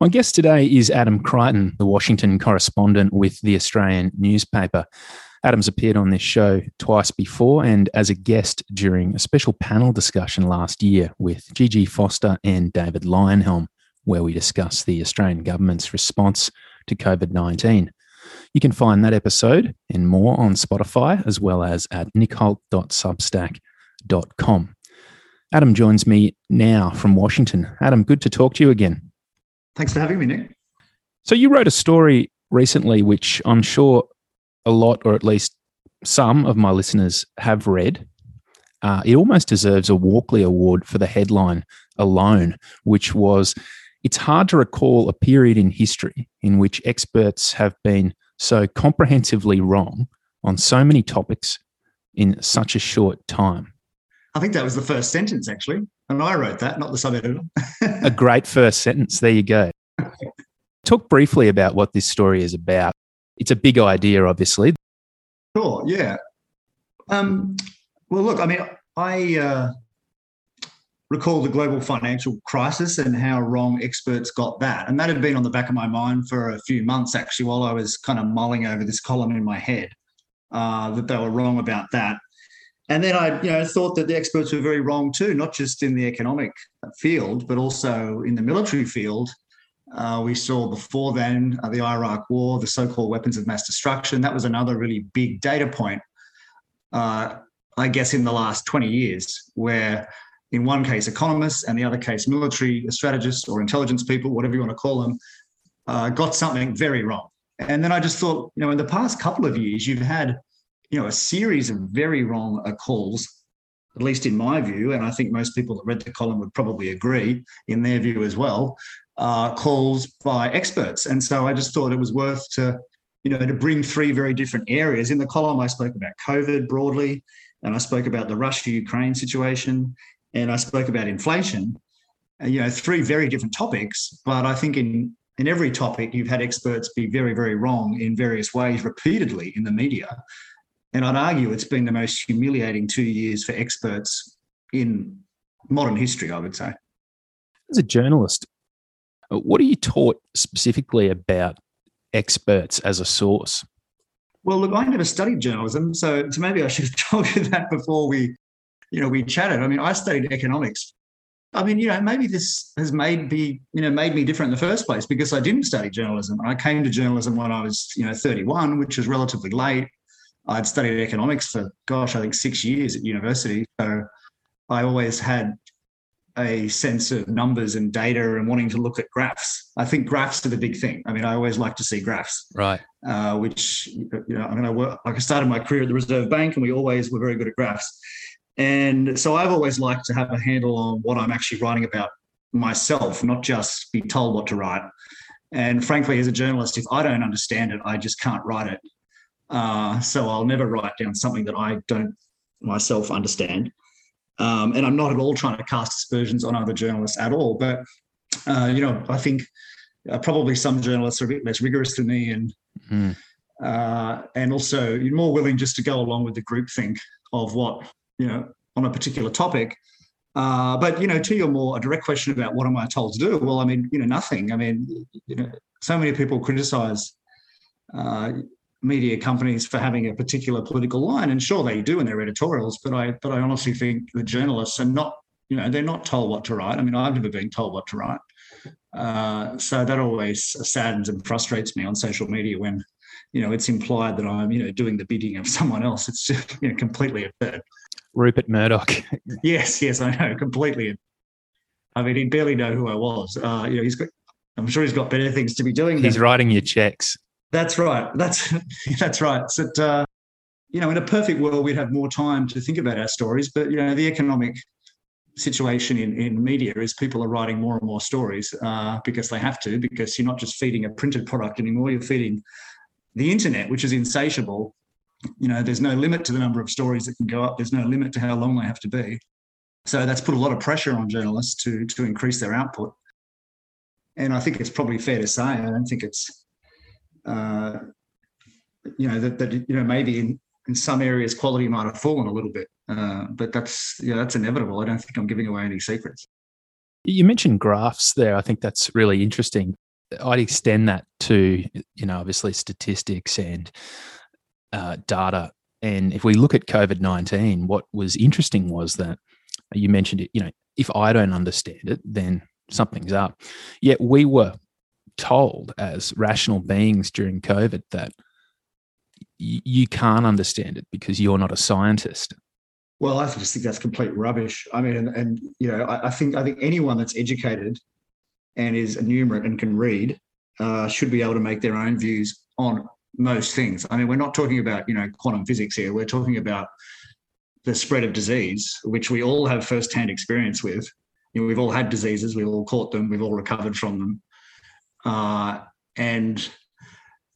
My guest today is Adam Creighton, the Washington correspondent with the Australian newspaper. Adam's appeared on this show twice before and as a guest during a special panel discussion last year with Gigi Foster and David Leyonhjelm, where we discussed the Australian government's response to COVID 19. You can find that episode and more on Spotify as well as at nickholt.substack.com. Adam joins me now from Washington. Adam, good to talk to you again. Thanks for having me, Nick. So, you wrote a story recently, which I'm sure a lot, or at least some of my listeners have read. Uh, it almost deserves a Walkley Award for the headline alone, which was It's hard to recall a period in history in which experts have been so comprehensively wrong on so many topics in such a short time. I think that was the first sentence, actually. And I wrote that, not the sub editor. a great first sentence. There you go. Talk briefly about what this story is about. It's a big idea, obviously. Sure, yeah. Um, well, look, I mean, I uh, recall the global financial crisis and how wrong experts got that. And that had been on the back of my mind for a few months, actually, while I was kind of mulling over this column in my head, uh, that they were wrong about that. And then I, you know, thought that the experts were very wrong too, not just in the economic field, but also in the military field. Uh, we saw before then uh, the Iraq War, the so-called weapons of mass destruction. That was another really big data point, uh, I guess, in the last 20 years, where in one case economists and the other case military strategists or intelligence people, whatever you want to call them, uh, got something very wrong. And then I just thought, you know, in the past couple of years, you've had you know, a series of very wrong uh, calls, at least in my view, and I think most people that read the column would probably agree in their view as well, uh, calls by experts. And so I just thought it was worth to, you know, to bring three very different areas. In the column, I spoke about COVID broadly, and I spoke about the Russia-Ukraine situation, and I spoke about inflation. You know, three very different topics, but I think in in every topic, you've had experts be very, very wrong in various ways repeatedly in the media. And I'd argue it's been the most humiliating two years for experts in modern history, I would say. As a journalist, uh, what are you taught specifically about experts as a source? Well, look, I never studied journalism, so, so maybe I should have told you that before we, you know, we chatted. I mean, I studied economics. I mean, you know, maybe this has made me, you know, made me different in the first place because I didn't study journalism. I came to journalism when I was, you know, 31, which was relatively late. I'd studied economics for, gosh, I think six years at university. So I always had a sense of numbers and data and wanting to look at graphs. I think graphs are the big thing. I mean, I always like to see graphs. Right. Uh, which, you know, I mean, I work, like I started my career at the Reserve Bank and we always were very good at graphs. And so I've always liked to have a handle on what I'm actually writing about myself, not just be told what to write. And frankly, as a journalist, if I don't understand it, I just can't write it. Uh, so I'll never write down something that I don't myself understand. Um, and I'm not at all trying to cast aspersions on other journalists at all. But, uh, you know, I think uh, probably some journalists are a bit less rigorous than me and, mm. and also you're more willing just to go along with the groupthink of what, you know, on a particular topic. Uh, but you know, to your more a direct question about what am I told to do? Well, I mean, you know, nothing. I mean, you know, so many people criticize uh, media companies for having a particular political line, and sure they do in their editorials. But I, but I honestly think the journalists are not, you know, they're not told what to write. I mean, I've never been told what to write. Uh, so that always saddens and frustrates me on social media when, you know, it's implied that I'm, you know, doing the bidding of someone else. It's just, you know, completely absurd. Rupert Murdoch. yes, yes, I know, completely. I mean, he'd barely know who I was. Uh, you know, he's got. I'm sure he's got better things to be doing. He's writing your checks. That's right. That's that's right. So, uh, you know, in a perfect world, we'd have more time to think about our stories. But you know, the economic situation in, in media is people are writing more and more stories uh, because they have to. Because you're not just feeding a printed product anymore; you're feeding the internet, which is insatiable. You know, there's no limit to the number of stories that can go up. There's no limit to how long they have to be. So that's put a lot of pressure on journalists to to increase their output. And I think it's probably fair to say I don't think it's uh, you know that, that you know maybe in, in some areas quality might have fallen a little bit, uh, but that's yeah that's inevitable. I don't think I'm giving away any secrets. You mentioned graphs there. I think that's really interesting. I'd extend that to, you know, obviously statistics and uh, data. And if we look at COVID 19, what was interesting was that you mentioned it, you know, if I don't understand it, then something's up. Yet we were told as rational beings during COVID that y- you can't understand it because you're not a scientist. Well, I just think that's complete rubbish. I mean, and, and you know, I, I, think I think anyone that's educated and is enumerate and can read uh, should be able to make their own views on most things. I mean, we're not talking about you know quantum physics here. We're talking about the spread of disease, which we all have firsthand experience with. You know, we've all had diseases, we've all caught them, we've all recovered from them, uh, and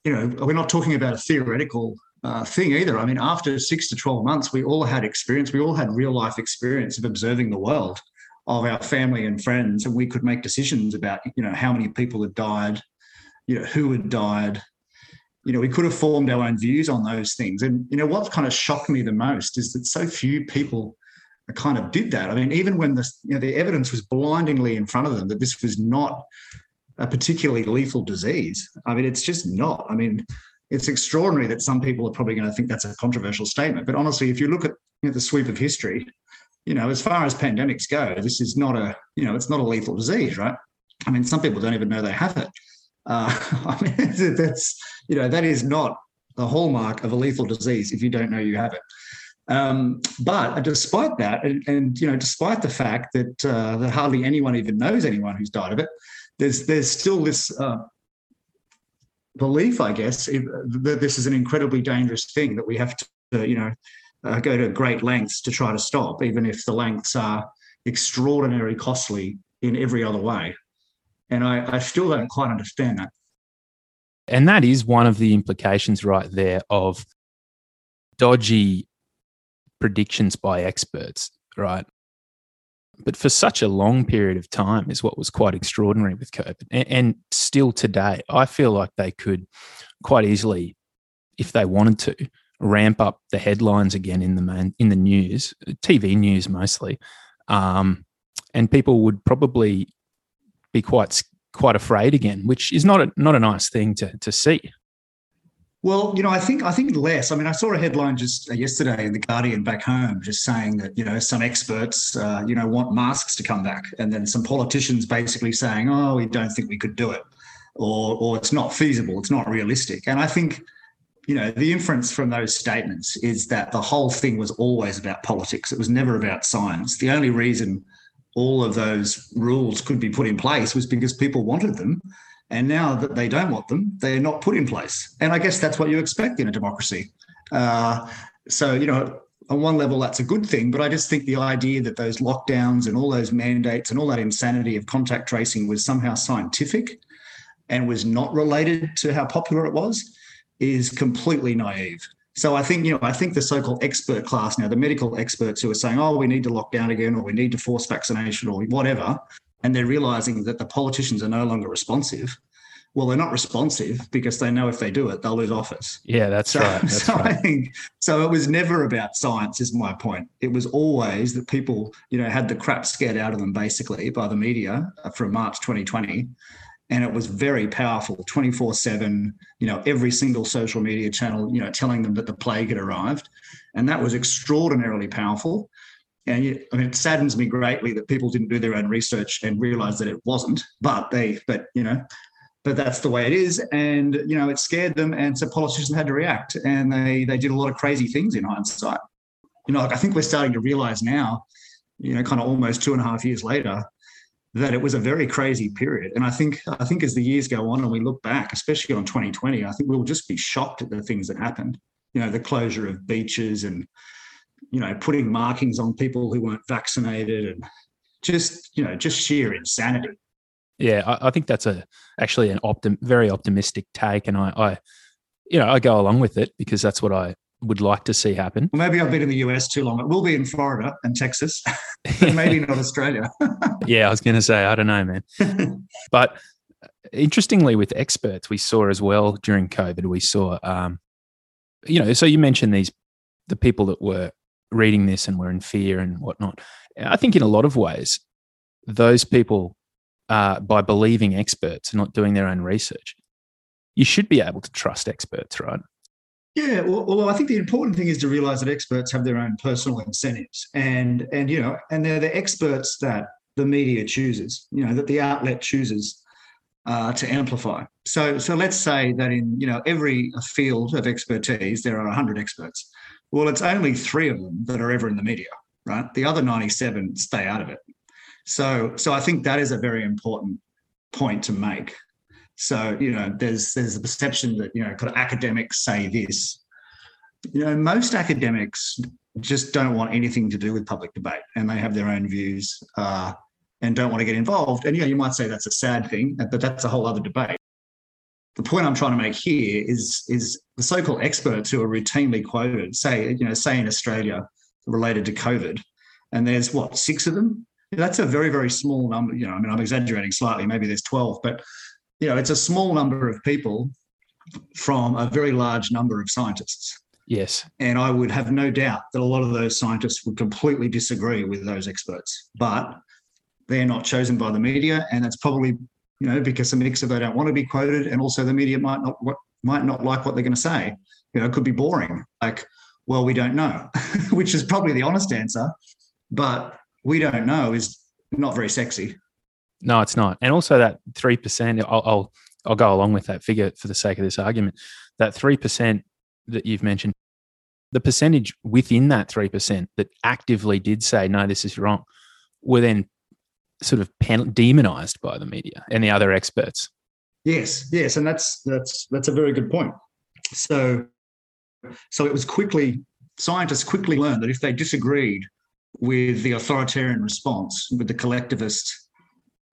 you know, we're not talking about a theoretical uh, thing either. I mean, after six to twelve months, we all had experience. We all had real life experience of observing the world of our family and friends, and we could make decisions about you know how many people had died, you know who had died, you know, we could have formed our own views on those things. And, you know, what kind of shocked me the most is that so few people kind of did that. I mean, even when the, you know, the evidence was blindingly in front of them that this was not a particularly lethal disease. I mean, it's just not. I mean, it's extraordinary that some people are probably going to think that's a controversial statement. But honestly, if you look at you know, the sweep of history, you know, as far as pandemics go, this is not a, you know, it's not a lethal disease, right? I mean, some people don't even know they have it. Uh, I mean, that's you know that is not the hallmark of a lethal disease if you don't know you have it. Um, but despite that, and, and, you know, despite the fact that uh, that hardly anyone even knows anyone who's died of it, there's there's still this uh, belief, I guess, that this is an incredibly dangerous thing that we have to, you know, uh, go to great lengths to try to stop, even if the lengths are extraordinarily costly in every other way. And I, I still don't quite understand that. And that is one of the implications right there of dodgy predictions by experts, right? But for such a long period of time is what was quite extraordinary with COVID. And, and still today, I feel like they could quite easily, if they wanted to, ramp up the headlines again in the main, in the news, TV news mostly, um, and people would probably be quite quite afraid again, which is not a not a nice thing to to see. Well, you know, I think I think less. I mean, I saw a headline just yesterday in the Guardian back home, just saying that you know some experts, uh, you know, want masks to come back, and then some politicians basically saying, "Oh, we don't think we could do it," or "or it's not feasible, it's not realistic." And I think, you know, the inference from those statements is that the whole thing was always about politics. It was never about science. The only reason all of those rules could be put in place was because people wanted them. And now that they don't want them, they're not put in place. And I guess that's what you expect in a democracy. Uh, so, you know, on one level, that's a good thing. But I just think the idea that those lockdowns and all those mandates and all that insanity of contact tracing was somehow scientific and was not related to how popular it was is completely naive. So I think, you know, I think the so-called expert class now, the medical experts who are saying, oh, we need to lock down again or we need to force vaccination or whatever, and they're realizing that the politicians are no longer responsive. Well, they're not responsive because they know if they do it, they'll lose office. Yeah, that's so, right. That's so right. I think so. It was never about science, is my point. It was always that people, you know, had the crap scared out of them basically by the media uh, from March 2020, and it was very powerful 24 7 you know every single social media channel you know telling them that the plague had arrived and that was extraordinarily powerful and i mean it saddens me greatly that people didn't do their own research and realize that it wasn't but they but you know but that's the way it is and you know it scared them and so politicians had to react and they they did a lot of crazy things in hindsight you know like i think we're starting to realize now you know kind of almost two and a half years later that it was a very crazy period. And I think I think as the years go on and we look back, especially on 2020, I think we'll just be shocked at the things that happened. You know, the closure of beaches and you know putting markings on people who weren't vaccinated and just you know just sheer insanity. Yeah, I, I think that's a actually an optim, very optimistic take, and I, I, you know, I go along with it because that's what I would like to see happen. Well, maybe I've been in the US too long. It will be in Florida and Texas, maybe not Australia. yeah, I was going to say, I don't know, man. but interestingly, with experts, we saw as well during COVID, we saw, um, you know, so you mentioned these, the people that were reading this and we're in fear and whatnot. I think in a lot of ways, those people uh, by believing experts and not doing their own research. You should be able to trust experts, right? Yeah, well, although I think the important thing is to realize that experts have their own personal incentives, and and you know, and they're the experts that the media chooses, you know, that the outlet chooses uh, to amplify. So, so let's say that in you know every field of expertise there are 100 experts. Well, it's only three of them that are ever in the media, right? The other 97 stay out of it. So, so I think that is a very important point to make. So, you know, there's there's a perception that you know, kind of academics say this. You know, most academics just don't want anything to do with public debate, and they have their own views uh, and don't want to get involved. And yeah, you might say that's a sad thing, but that's a whole other debate. The point I'm trying to make here is is the so-called experts who are routinely quoted, say, you know, say in Australia related to COVID, and there's what six of them that's a very, very small number. You know, I mean, I'm exaggerating slightly. Maybe there's 12, but you know, it's a small number of people from a very large number of scientists. Yes. And I would have no doubt that a lot of those scientists would completely disagree with those experts, but they're not chosen by the media. And that's probably, you know, because a mix of they don't want to be quoted and also the media might not what might not like what they're going to say. You know, it could be boring. Like, well, we don't know, which is probably the honest answer. But we don't know is not very sexy. No, it's not. And also that three percent, I'll, I'll I'll go along with that figure for the sake of this argument. That three percent that you've mentioned, the percentage within that three percent that actively did say no, this is wrong, were then sort of demonized by the media and the other experts. Yes, yes, and that's that's that's a very good point. So, so it was quickly scientists quickly learned that if they disagreed with the authoritarian response, with the collectivist,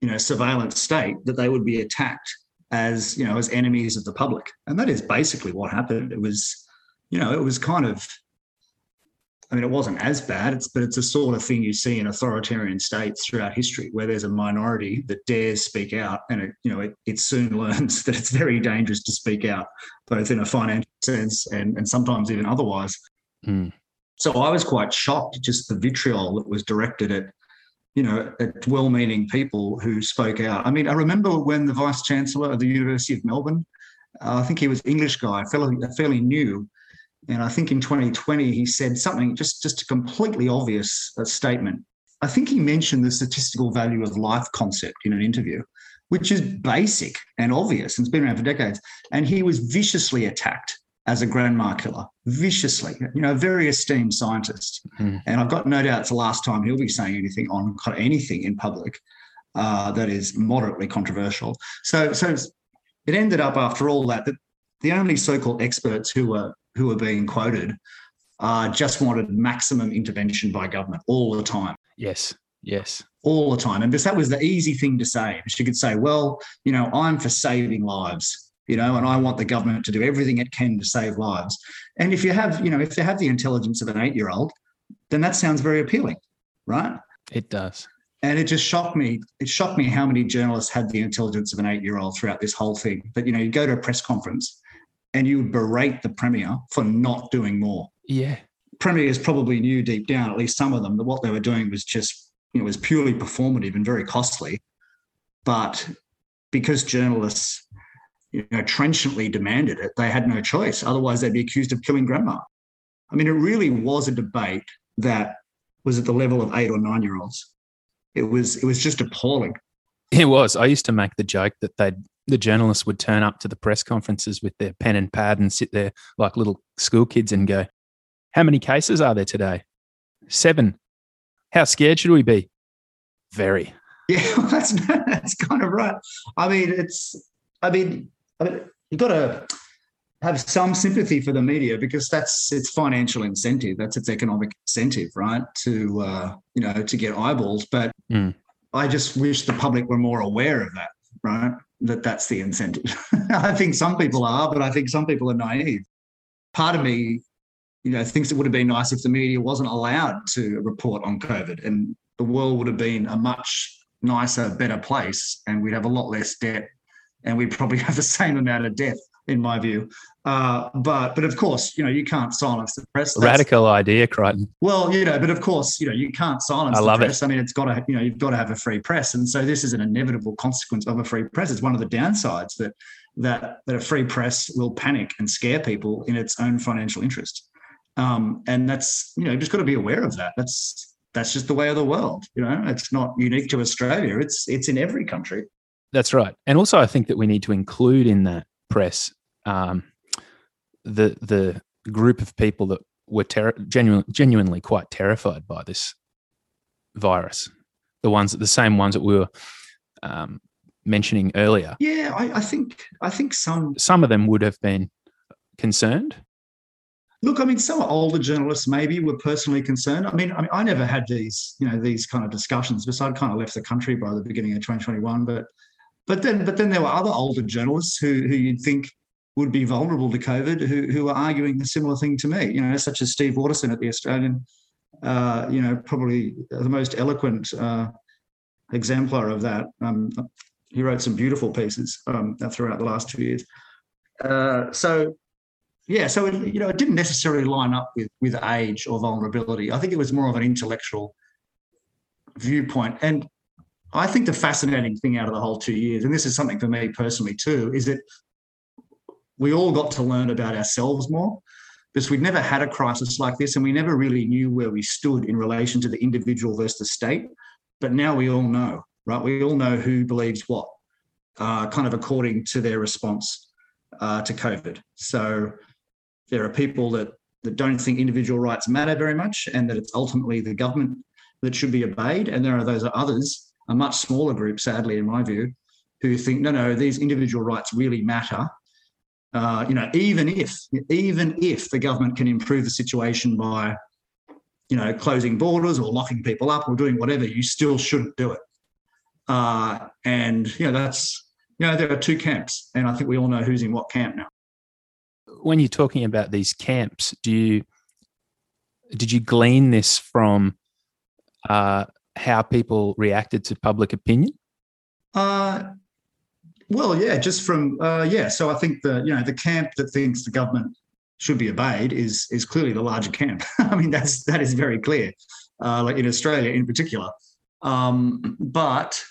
you know, surveillance state, that they would be attacked as, you know, as enemies of the public. And that is basically what happened. It was, you know, it was kind of, I mean, it wasn't as bad, it's, but it's a sort of thing you see in authoritarian states throughout history, where there's a minority that dares speak out, and it, you know, it, it soon learns that it's very dangerous to speak out, both in a financial sense and, and sometimes even otherwise. Mm. So I was quite shocked just the vitriol that was directed at, you know, at well-meaning people who spoke out. I mean, I remember when the vice chancellor of the University of Melbourne, uh, I think he was English guy, fairly, fairly new, and I think in 2020 he said something just just a completely obvious uh, statement. I think he mentioned the statistical value of life concept in an interview, which is basic and obvious and it's been around for decades. And he was viciously attacked as a grandma killer viciously, you know, a very esteemed scientist. Mm. And I've got no doubt it's the last time he'll be saying anything on anything in public uh, that is moderately controversial. So, so it ended up after all that that the only so-called experts who were who were being quoted uh, just wanted maximum intervention by government all the time. Yes, yes. All the time. And because that was the easy thing to say. She could say, well, you know, I'm for saving lives you know, and I want the government to do everything it can to save lives. And if you have, you know, if they have the intelligence of an eight year old, then that sounds very appealing, right? It does. And it just shocked me. It shocked me how many journalists had the intelligence of an eight year old throughout this whole thing. But, you know, you go to a press conference and you would berate the Premier for not doing more. Yeah. Premiers probably knew deep down, at least some of them, that what they were doing was just, you know, was purely performative and very costly. But because journalists you know, trenchantly demanded it, they had no choice. Otherwise, they'd be accused of killing grandma. I mean, it really was a debate that was at the level of eight or nine year olds. It was it was just appalling. It was. I used to make the joke that they the journalists would turn up to the press conferences with their pen and pad and sit there like little school kids and go, "How many cases are there today? Seven. How scared should we be? Very." Yeah, that's that's kind of right. I mean, it's. I mean, I mean, you've got to have some sympathy for the media because that's its financial incentive. That's its economic incentive, right? To uh, you know to get eyeballs. But mm. I just wish the public were more aware of that, right? That that's the incentive. I think some people are, but I think some people are naive. Part of me, you know, thinks it would have been nice if the media wasn't allowed to report on COVID, and the world would have been a much nicer, better place, and we'd have a lot less debt and we'd probably have the same amount of death in my view. Uh, but but of course, you know, you can't silence the press. That's, Radical idea, Creighton. Well, you know, but of course, you know, you can't silence I the love press. it. I mean, it's got to, you know, you've got to have a free press, and so this is an inevitable consequence of a free press. It's one of the downsides that that that a free press will panic and scare people in its own financial interest. Um, and that's you know, you've just got to be aware of that. That's that's just the way of the world. You know, it's not unique to Australia. It's it's in every country. That's right. And also, I think that we need to include in that press um, the the group of people that were ter- genuine, genuinely quite terrified by this virus. The ones, the same ones that we were um, mentioning earlier. Yeah, I, I think I think some Some of them would have been concerned. Look, I mean, some older journalists maybe were personally concerned. I mean, I mean, I never had these, you know, these kind of discussions because I'd kind of left the country by the beginning of 2021. But, but then, but then there were other older journalists who who you'd think would be vulnerable to COVID who who were arguing a similar thing to me. You know, such as Steve Waterson at the Australian. Uh, you know, probably the most eloquent uh, exemplar of that. Um, he wrote some beautiful pieces um, throughout the last two years. Uh, so yeah, so it, you know, it didn't necessarily line up with with age or vulnerability. I think it was more of an intellectual viewpoint. And I think the fascinating thing out of the whole two years, and this is something for me personally too, is that we all got to learn about ourselves more because we'd never had a crisis like this, and we never really knew where we stood in relation to the individual versus the state. But now we all know, right? We all know who believes what, uh, kind of according to their response uh, to COVID. So there are people that that don't think individual rights matter very much and that it's ultimately the government that should be obeyed and there are those others a much smaller group sadly in my view who think no no these individual rights really matter. Uh, you know even if even if the government can improve the situation by you know closing borders or locking people up or doing whatever you still shouldn't do it. Uh, and you know that's you know there are two camps and i think we all know who's in what camp now. When you're talking about these camps, do you did you glean this from uh, how people reacted to public opinion? Uh, well, yeah, just from uh, yeah. So I think the you know the camp that thinks the government should be obeyed is is clearly the larger camp. I mean that's that is very clear, uh, like in Australia in particular. Um, but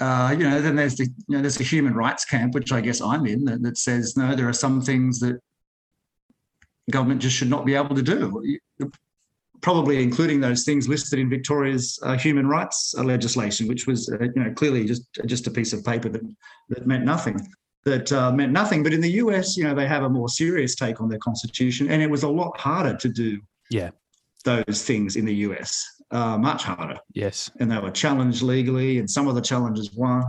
uh, you know, then there's the you know there's a human rights camp, which I guess I'm in, that, that says no, there are some things that government just should not be able to do. Probably including those things listed in Victoria's uh, human rights uh, legislation, which was uh, you know clearly just just a piece of paper that that meant nothing. That uh, meant nothing. But in the US, you know, they have a more serious take on their constitution, and it was a lot harder to do Yeah. those things in the US. Uh, much harder Yes. and they were challenged legally, and some of the challenges won.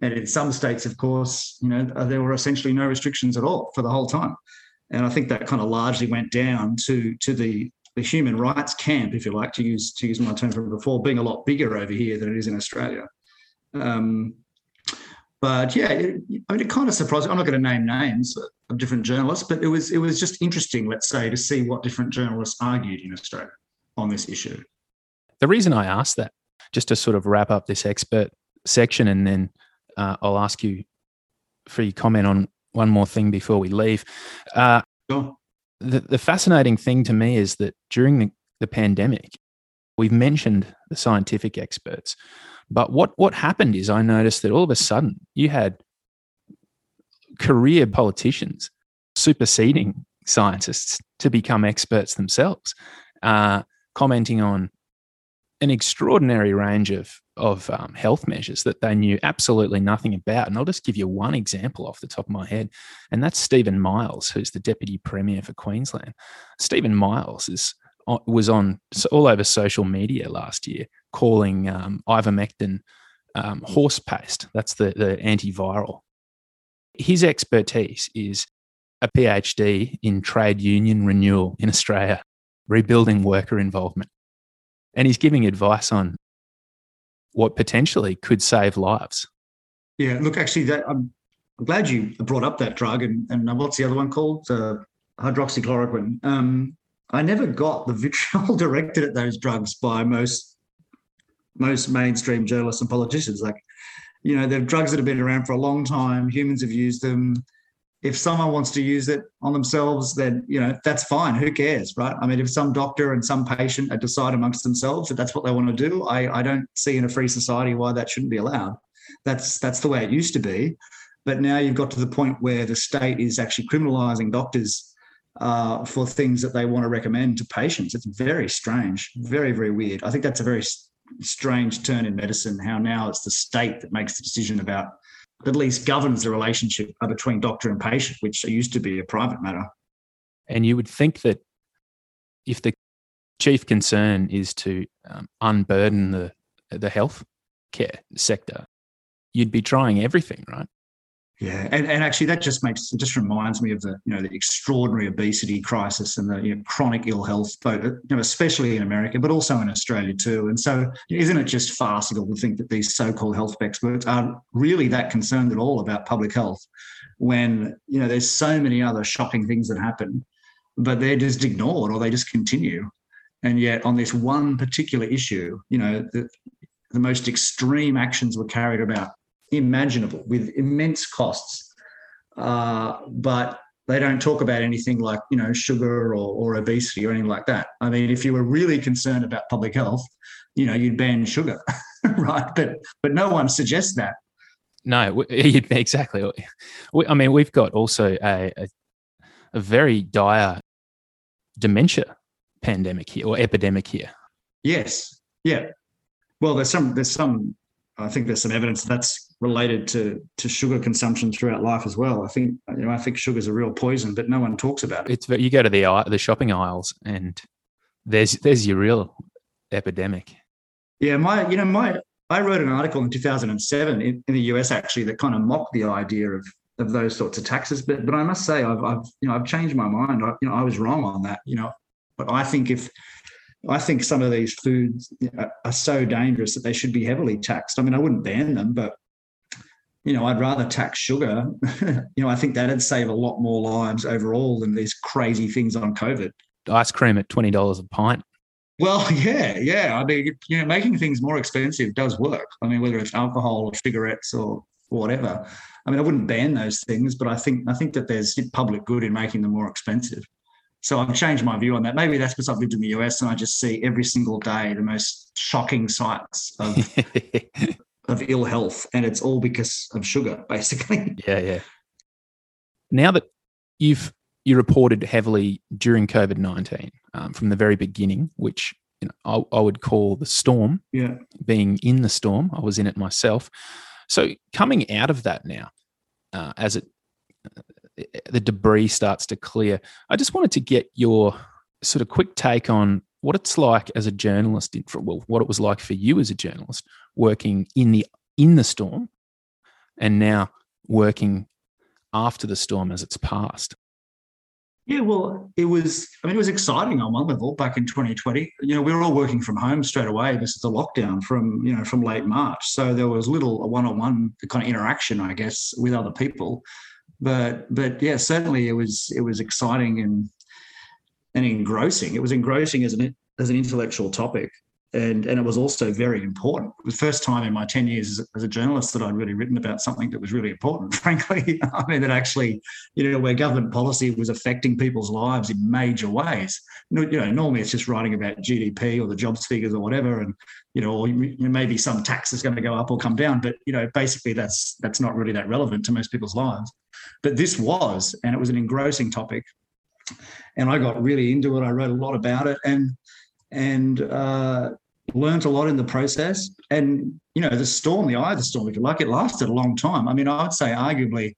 And in some states, of course, you know, uh, there were essentially no restrictions at all for the whole time. And I think that kind of largely went down to to the the human rights camp, if you like, to use to use my term from before, being a lot bigger over here than it is in Australia. Um, but yeah, it, I mean, it kind of surprised. I'm not going to name names of different journalists, but it was it was just interesting, let's say, to see what different journalists argued in Australia on this issue. The reason I asked that, just to sort of wrap up this expert section, and then uh, I'll ask you for your comment on one more thing before we leave. Uh, Sure. The, the fascinating thing to me is that during the, the pandemic, we've mentioned the scientific experts, but what, what happened is I noticed that all of a sudden you had career politicians superseding scientists to become experts themselves, uh, commenting on an extraordinary range of of um, health measures that they knew absolutely nothing about. And I'll just give you one example off the top of my head, and that's Stephen Miles, who's the deputy premier for Queensland. Stephen Miles is was on all over social media last year calling um, ivermectin um, horse paste. That's the the antiviral. His expertise is a PhD in trade union renewal in Australia, rebuilding worker involvement and he's giving advice on what potentially could save lives. Yeah, look, actually, that I'm, I'm glad you brought up that drug. And, and what's the other one called? Uh, hydroxychloroquine. Um, I never got the vitriol directed at those drugs by most most mainstream journalists and politicians. Like, you know, they're drugs that have been around for a long time. Humans have used them. If someone wants to use it on themselves, then you know that's fine. Who cares, right? I mean, if some doctor and some patient decide amongst themselves that that's what they want to do, I, I don't see in a free society why that shouldn't be allowed. That's that's the way it used to be, but now you've got to the point where the state is actually criminalising doctors uh, for things that they want to recommend to patients. It's very strange, very very weird. I think that's a very strange turn in medicine. How now it's the state that makes the decision about at least governs the relationship between doctor and patient, which used to be a private matter. And you would think that if the chief concern is to um, unburden the the health care sector, you'd be trying everything, right? Yeah, and, and actually that just makes just reminds me of the you know the extraordinary obesity crisis and the you know, chronic ill health, both you know, especially in America, but also in Australia too. And so, isn't it just farcical to think that these so-called health experts are really that concerned at all about public health, when you know there's so many other shocking things that happen, but they're just ignored or they just continue. And yet, on this one particular issue, you know, the, the most extreme actions were carried about imaginable with immense costs. Uh, but they don't talk about anything like you know sugar or, or obesity or anything like that. I mean, if you were really concerned about public health, you know, you'd ban sugar, right? But but no one suggests that. No, exactly. I mean, we've got also a, a, a very dire dementia pandemic here or epidemic here. Yes. Yeah. Well, there's some there's some I think there's some evidence that's related to to sugar consumption throughout life as well. I think you know I think sugar's a real poison, but no one talks about it. It's you go to the the shopping aisles and there's there's your real epidemic. Yeah, my you know my I wrote an article in 2007 in, in the US actually that kind of mocked the idea of of those sorts of taxes, but but I must say I've, I've you know I've changed my mind. I, you know I was wrong on that. You know, but I think if I think some of these foods are so dangerous that they should be heavily taxed. I mean, I wouldn't ban them, but you know, I'd rather tax sugar. you know, I think that'd save a lot more lives overall than these crazy things on COVID. Ice cream at twenty dollars a pint. Well, yeah, yeah. I mean, you know, making things more expensive does work. I mean, whether it's alcohol or cigarettes or whatever. I mean, I wouldn't ban those things, but I think I think that there's public good in making them more expensive. So I've changed my view on that. Maybe that's because I've lived in the US and I just see every single day the most shocking sights of of ill health, and it's all because of sugar, basically. Yeah, yeah. Now that you've you reported heavily during COVID nineteen um, from the very beginning, which you know I, I, would call the storm. Yeah, being in the storm, I was in it myself. So coming out of that now, uh, as it the debris starts to clear, I just wanted to get your sort of quick take on what it's like as a journalist in, for well what it was like for you as a journalist working in the in the storm and now working after the storm as it's passed. Yeah well it was i mean it was exciting on one level back in 2020 you know we were all working from home straight away. This is the lockdown from you know from late march. So there was little one-on-one kind of interaction i guess with other people but but yeah certainly it was it was exciting and and engrossing. It was engrossing as an as an intellectual topic, and and it was also very important. It was the first time in my ten years as, as a journalist that I'd really written about something that was really important. Frankly, I mean that actually, you know, where government policy was affecting people's lives in major ways. You know, normally it's just writing about GDP or the jobs figures or whatever, and you know, or maybe some tax is going to go up or come down. But you know, basically that's that's not really that relevant to most people's lives. But this was, and it was an engrossing topic and I got really into it. I wrote a lot about it and and uh, learned a lot in the process. And you know, the storm, the eye of the storm, if you like, it lasted a long time. I mean, I would say arguably,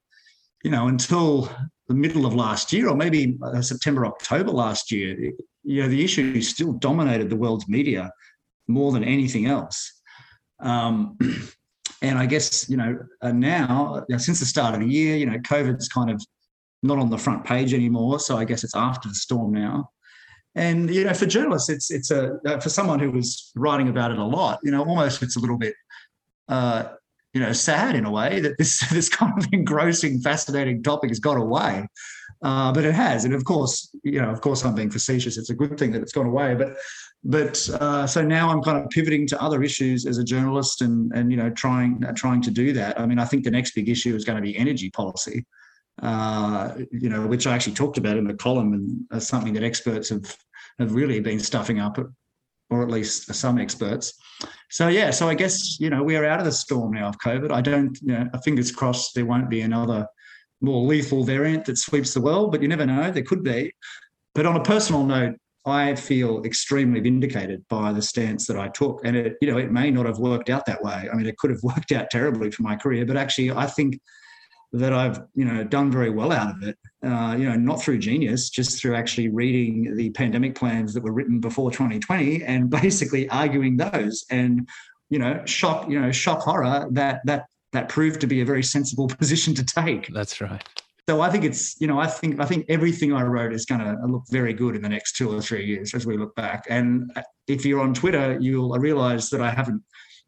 you know, until the middle of last year, or maybe uh, September, October last year. You know, the issue still dominated the world's media more than anything else. Um, and I guess you know uh, now, since the start of the year, you know, COVID's kind of not on the front page anymore. So I guess it's after the storm now. And you know, for journalists, it's it's a uh, for someone who was writing about it a lot. You know, almost it's a little bit, uh, you know, sad in a way that this this kind of engrossing, fascinating topic has gone away. Uh, but it has, and of course, you know, of course, I'm being facetious. It's a good thing that it's gone away. But but uh, so now I'm kind of pivoting to other issues as a journalist, and and you know, trying trying to do that. I mean, I think the next big issue is going to be energy policy uh, you know, which I actually talked about in the column and as something that experts have have really been stuffing up, or at least some experts. So yeah, so I guess you know we are out of the storm now of COVID. I don't, you know, fingers crossed there won't be another more lethal variant that sweeps the world, but you never know. There could be. But on a personal note, I feel extremely vindicated by the stance that I took, and it, you know, it may not have worked out that way. I mean, it could have worked out terribly for my career, but actually, I think that I've you know done very well out of it. Uh, you know, not through genius, just through actually reading the pandemic plans that were written before 2020 and basically arguing those. And you know, shock you know shock horror that that that proved to be a very sensible position to take. That's right. So I think it's you know I think I think everything I wrote is going to look very good in the next two or three years as we look back. And if you're on Twitter, you'll realize that I haven't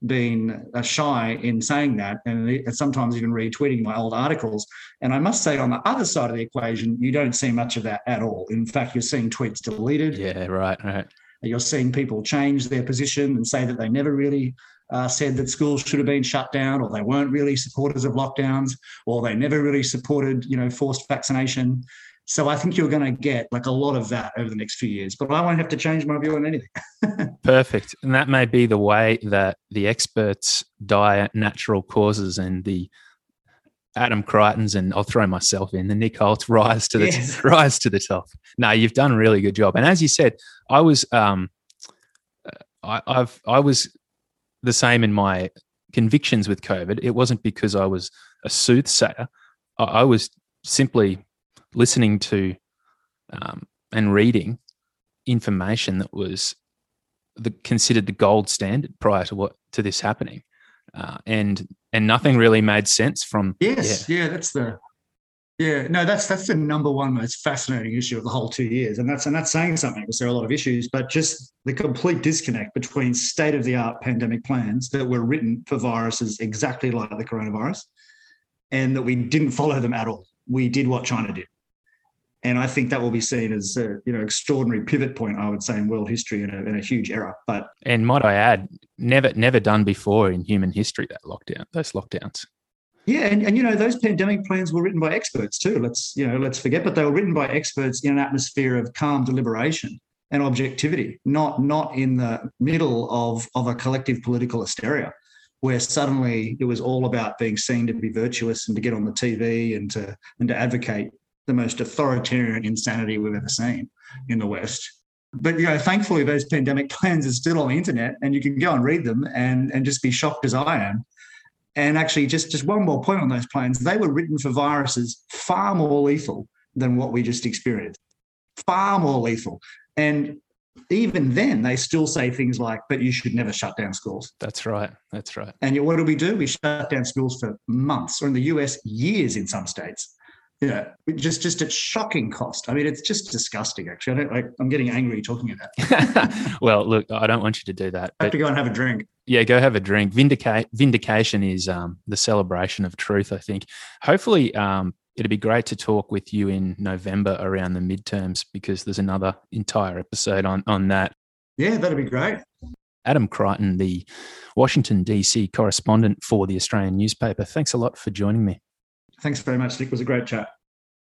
been uh, shy in saying that and sometimes even retweeting my old articles. And I must say, on the other side of the equation, you don't see much of that at all. In fact, you're seeing tweets deleted. Yeah, right, right. You're seeing people change their position and say that they never really uh, said that schools should have been shut down, or they weren't really supporters of lockdowns, or they never really supported, you know, forced vaccination. So I think you're going to get like a lot of that over the next few years, but I won't have to change my view on anything. Perfect. And that may be the way that the experts die at natural causes and the Adam Creightons and I'll throw myself in the Nick Holtz rise to the yes. rise to the top. No, you've done a really good job. And as you said, I was um I, I've I was the same in my convictions with COVID. It wasn't because I was a soothsayer. I, I was simply listening to um, and reading information that was the, considered the gold standard prior to what to this happening, uh, and and nothing really made sense from. Yes, yeah. yeah, that's the yeah, no, that's that's the number one most fascinating issue of the whole two years, and that's and that's saying something because there are a lot of issues, but just the complete disconnect between state of the art pandemic plans that were written for viruses exactly like the coronavirus, and that we didn't follow them at all. We did what China did and I think that will be seen as a you know extraordinary pivot point, I would say, in world history and a, and a huge era. But and might I add, never never done before in human history that lockdown, those lockdowns. Yeah, and, and you know those pandemic plans were written by experts too. Let's you know let's forget, but they were written by experts in an atmosphere of calm deliberation and objectivity, not not in the middle of of a collective political hysteria where suddenly it was all about being seen to be virtuous and to get on the TV and to and to advocate the most authoritarian insanity we've ever seen in the West. But you know, thankfully, those pandemic plans are still on the internet, and you can go and read them and and just be shocked as I am. And actually, just just one more point on those plans: they were written for viruses far more lethal than what we just experienced, far more lethal. And even then, they still say things like, "But you should never shut down schools." That's right. That's right. And what do we do? We shut down schools for months, or in the US, years in some states yeah, just just at shocking cost. I mean, it's just disgusting. Actually, I don't like. I'm getting angry talking about. It. well, look, I don't want you to do that. I have to go and have a drink. Yeah, go have a drink. Vindicate vindication is um, the celebration of truth. I think. Hopefully, um, it'd be great to talk with you in November around the midterms because there's another entire episode on on that. Yeah, that'd be great. Adam Creighton, the Washington DC correspondent for the Australian newspaper. Thanks a lot for joining me. Thanks very much, Nick. It was a great chat.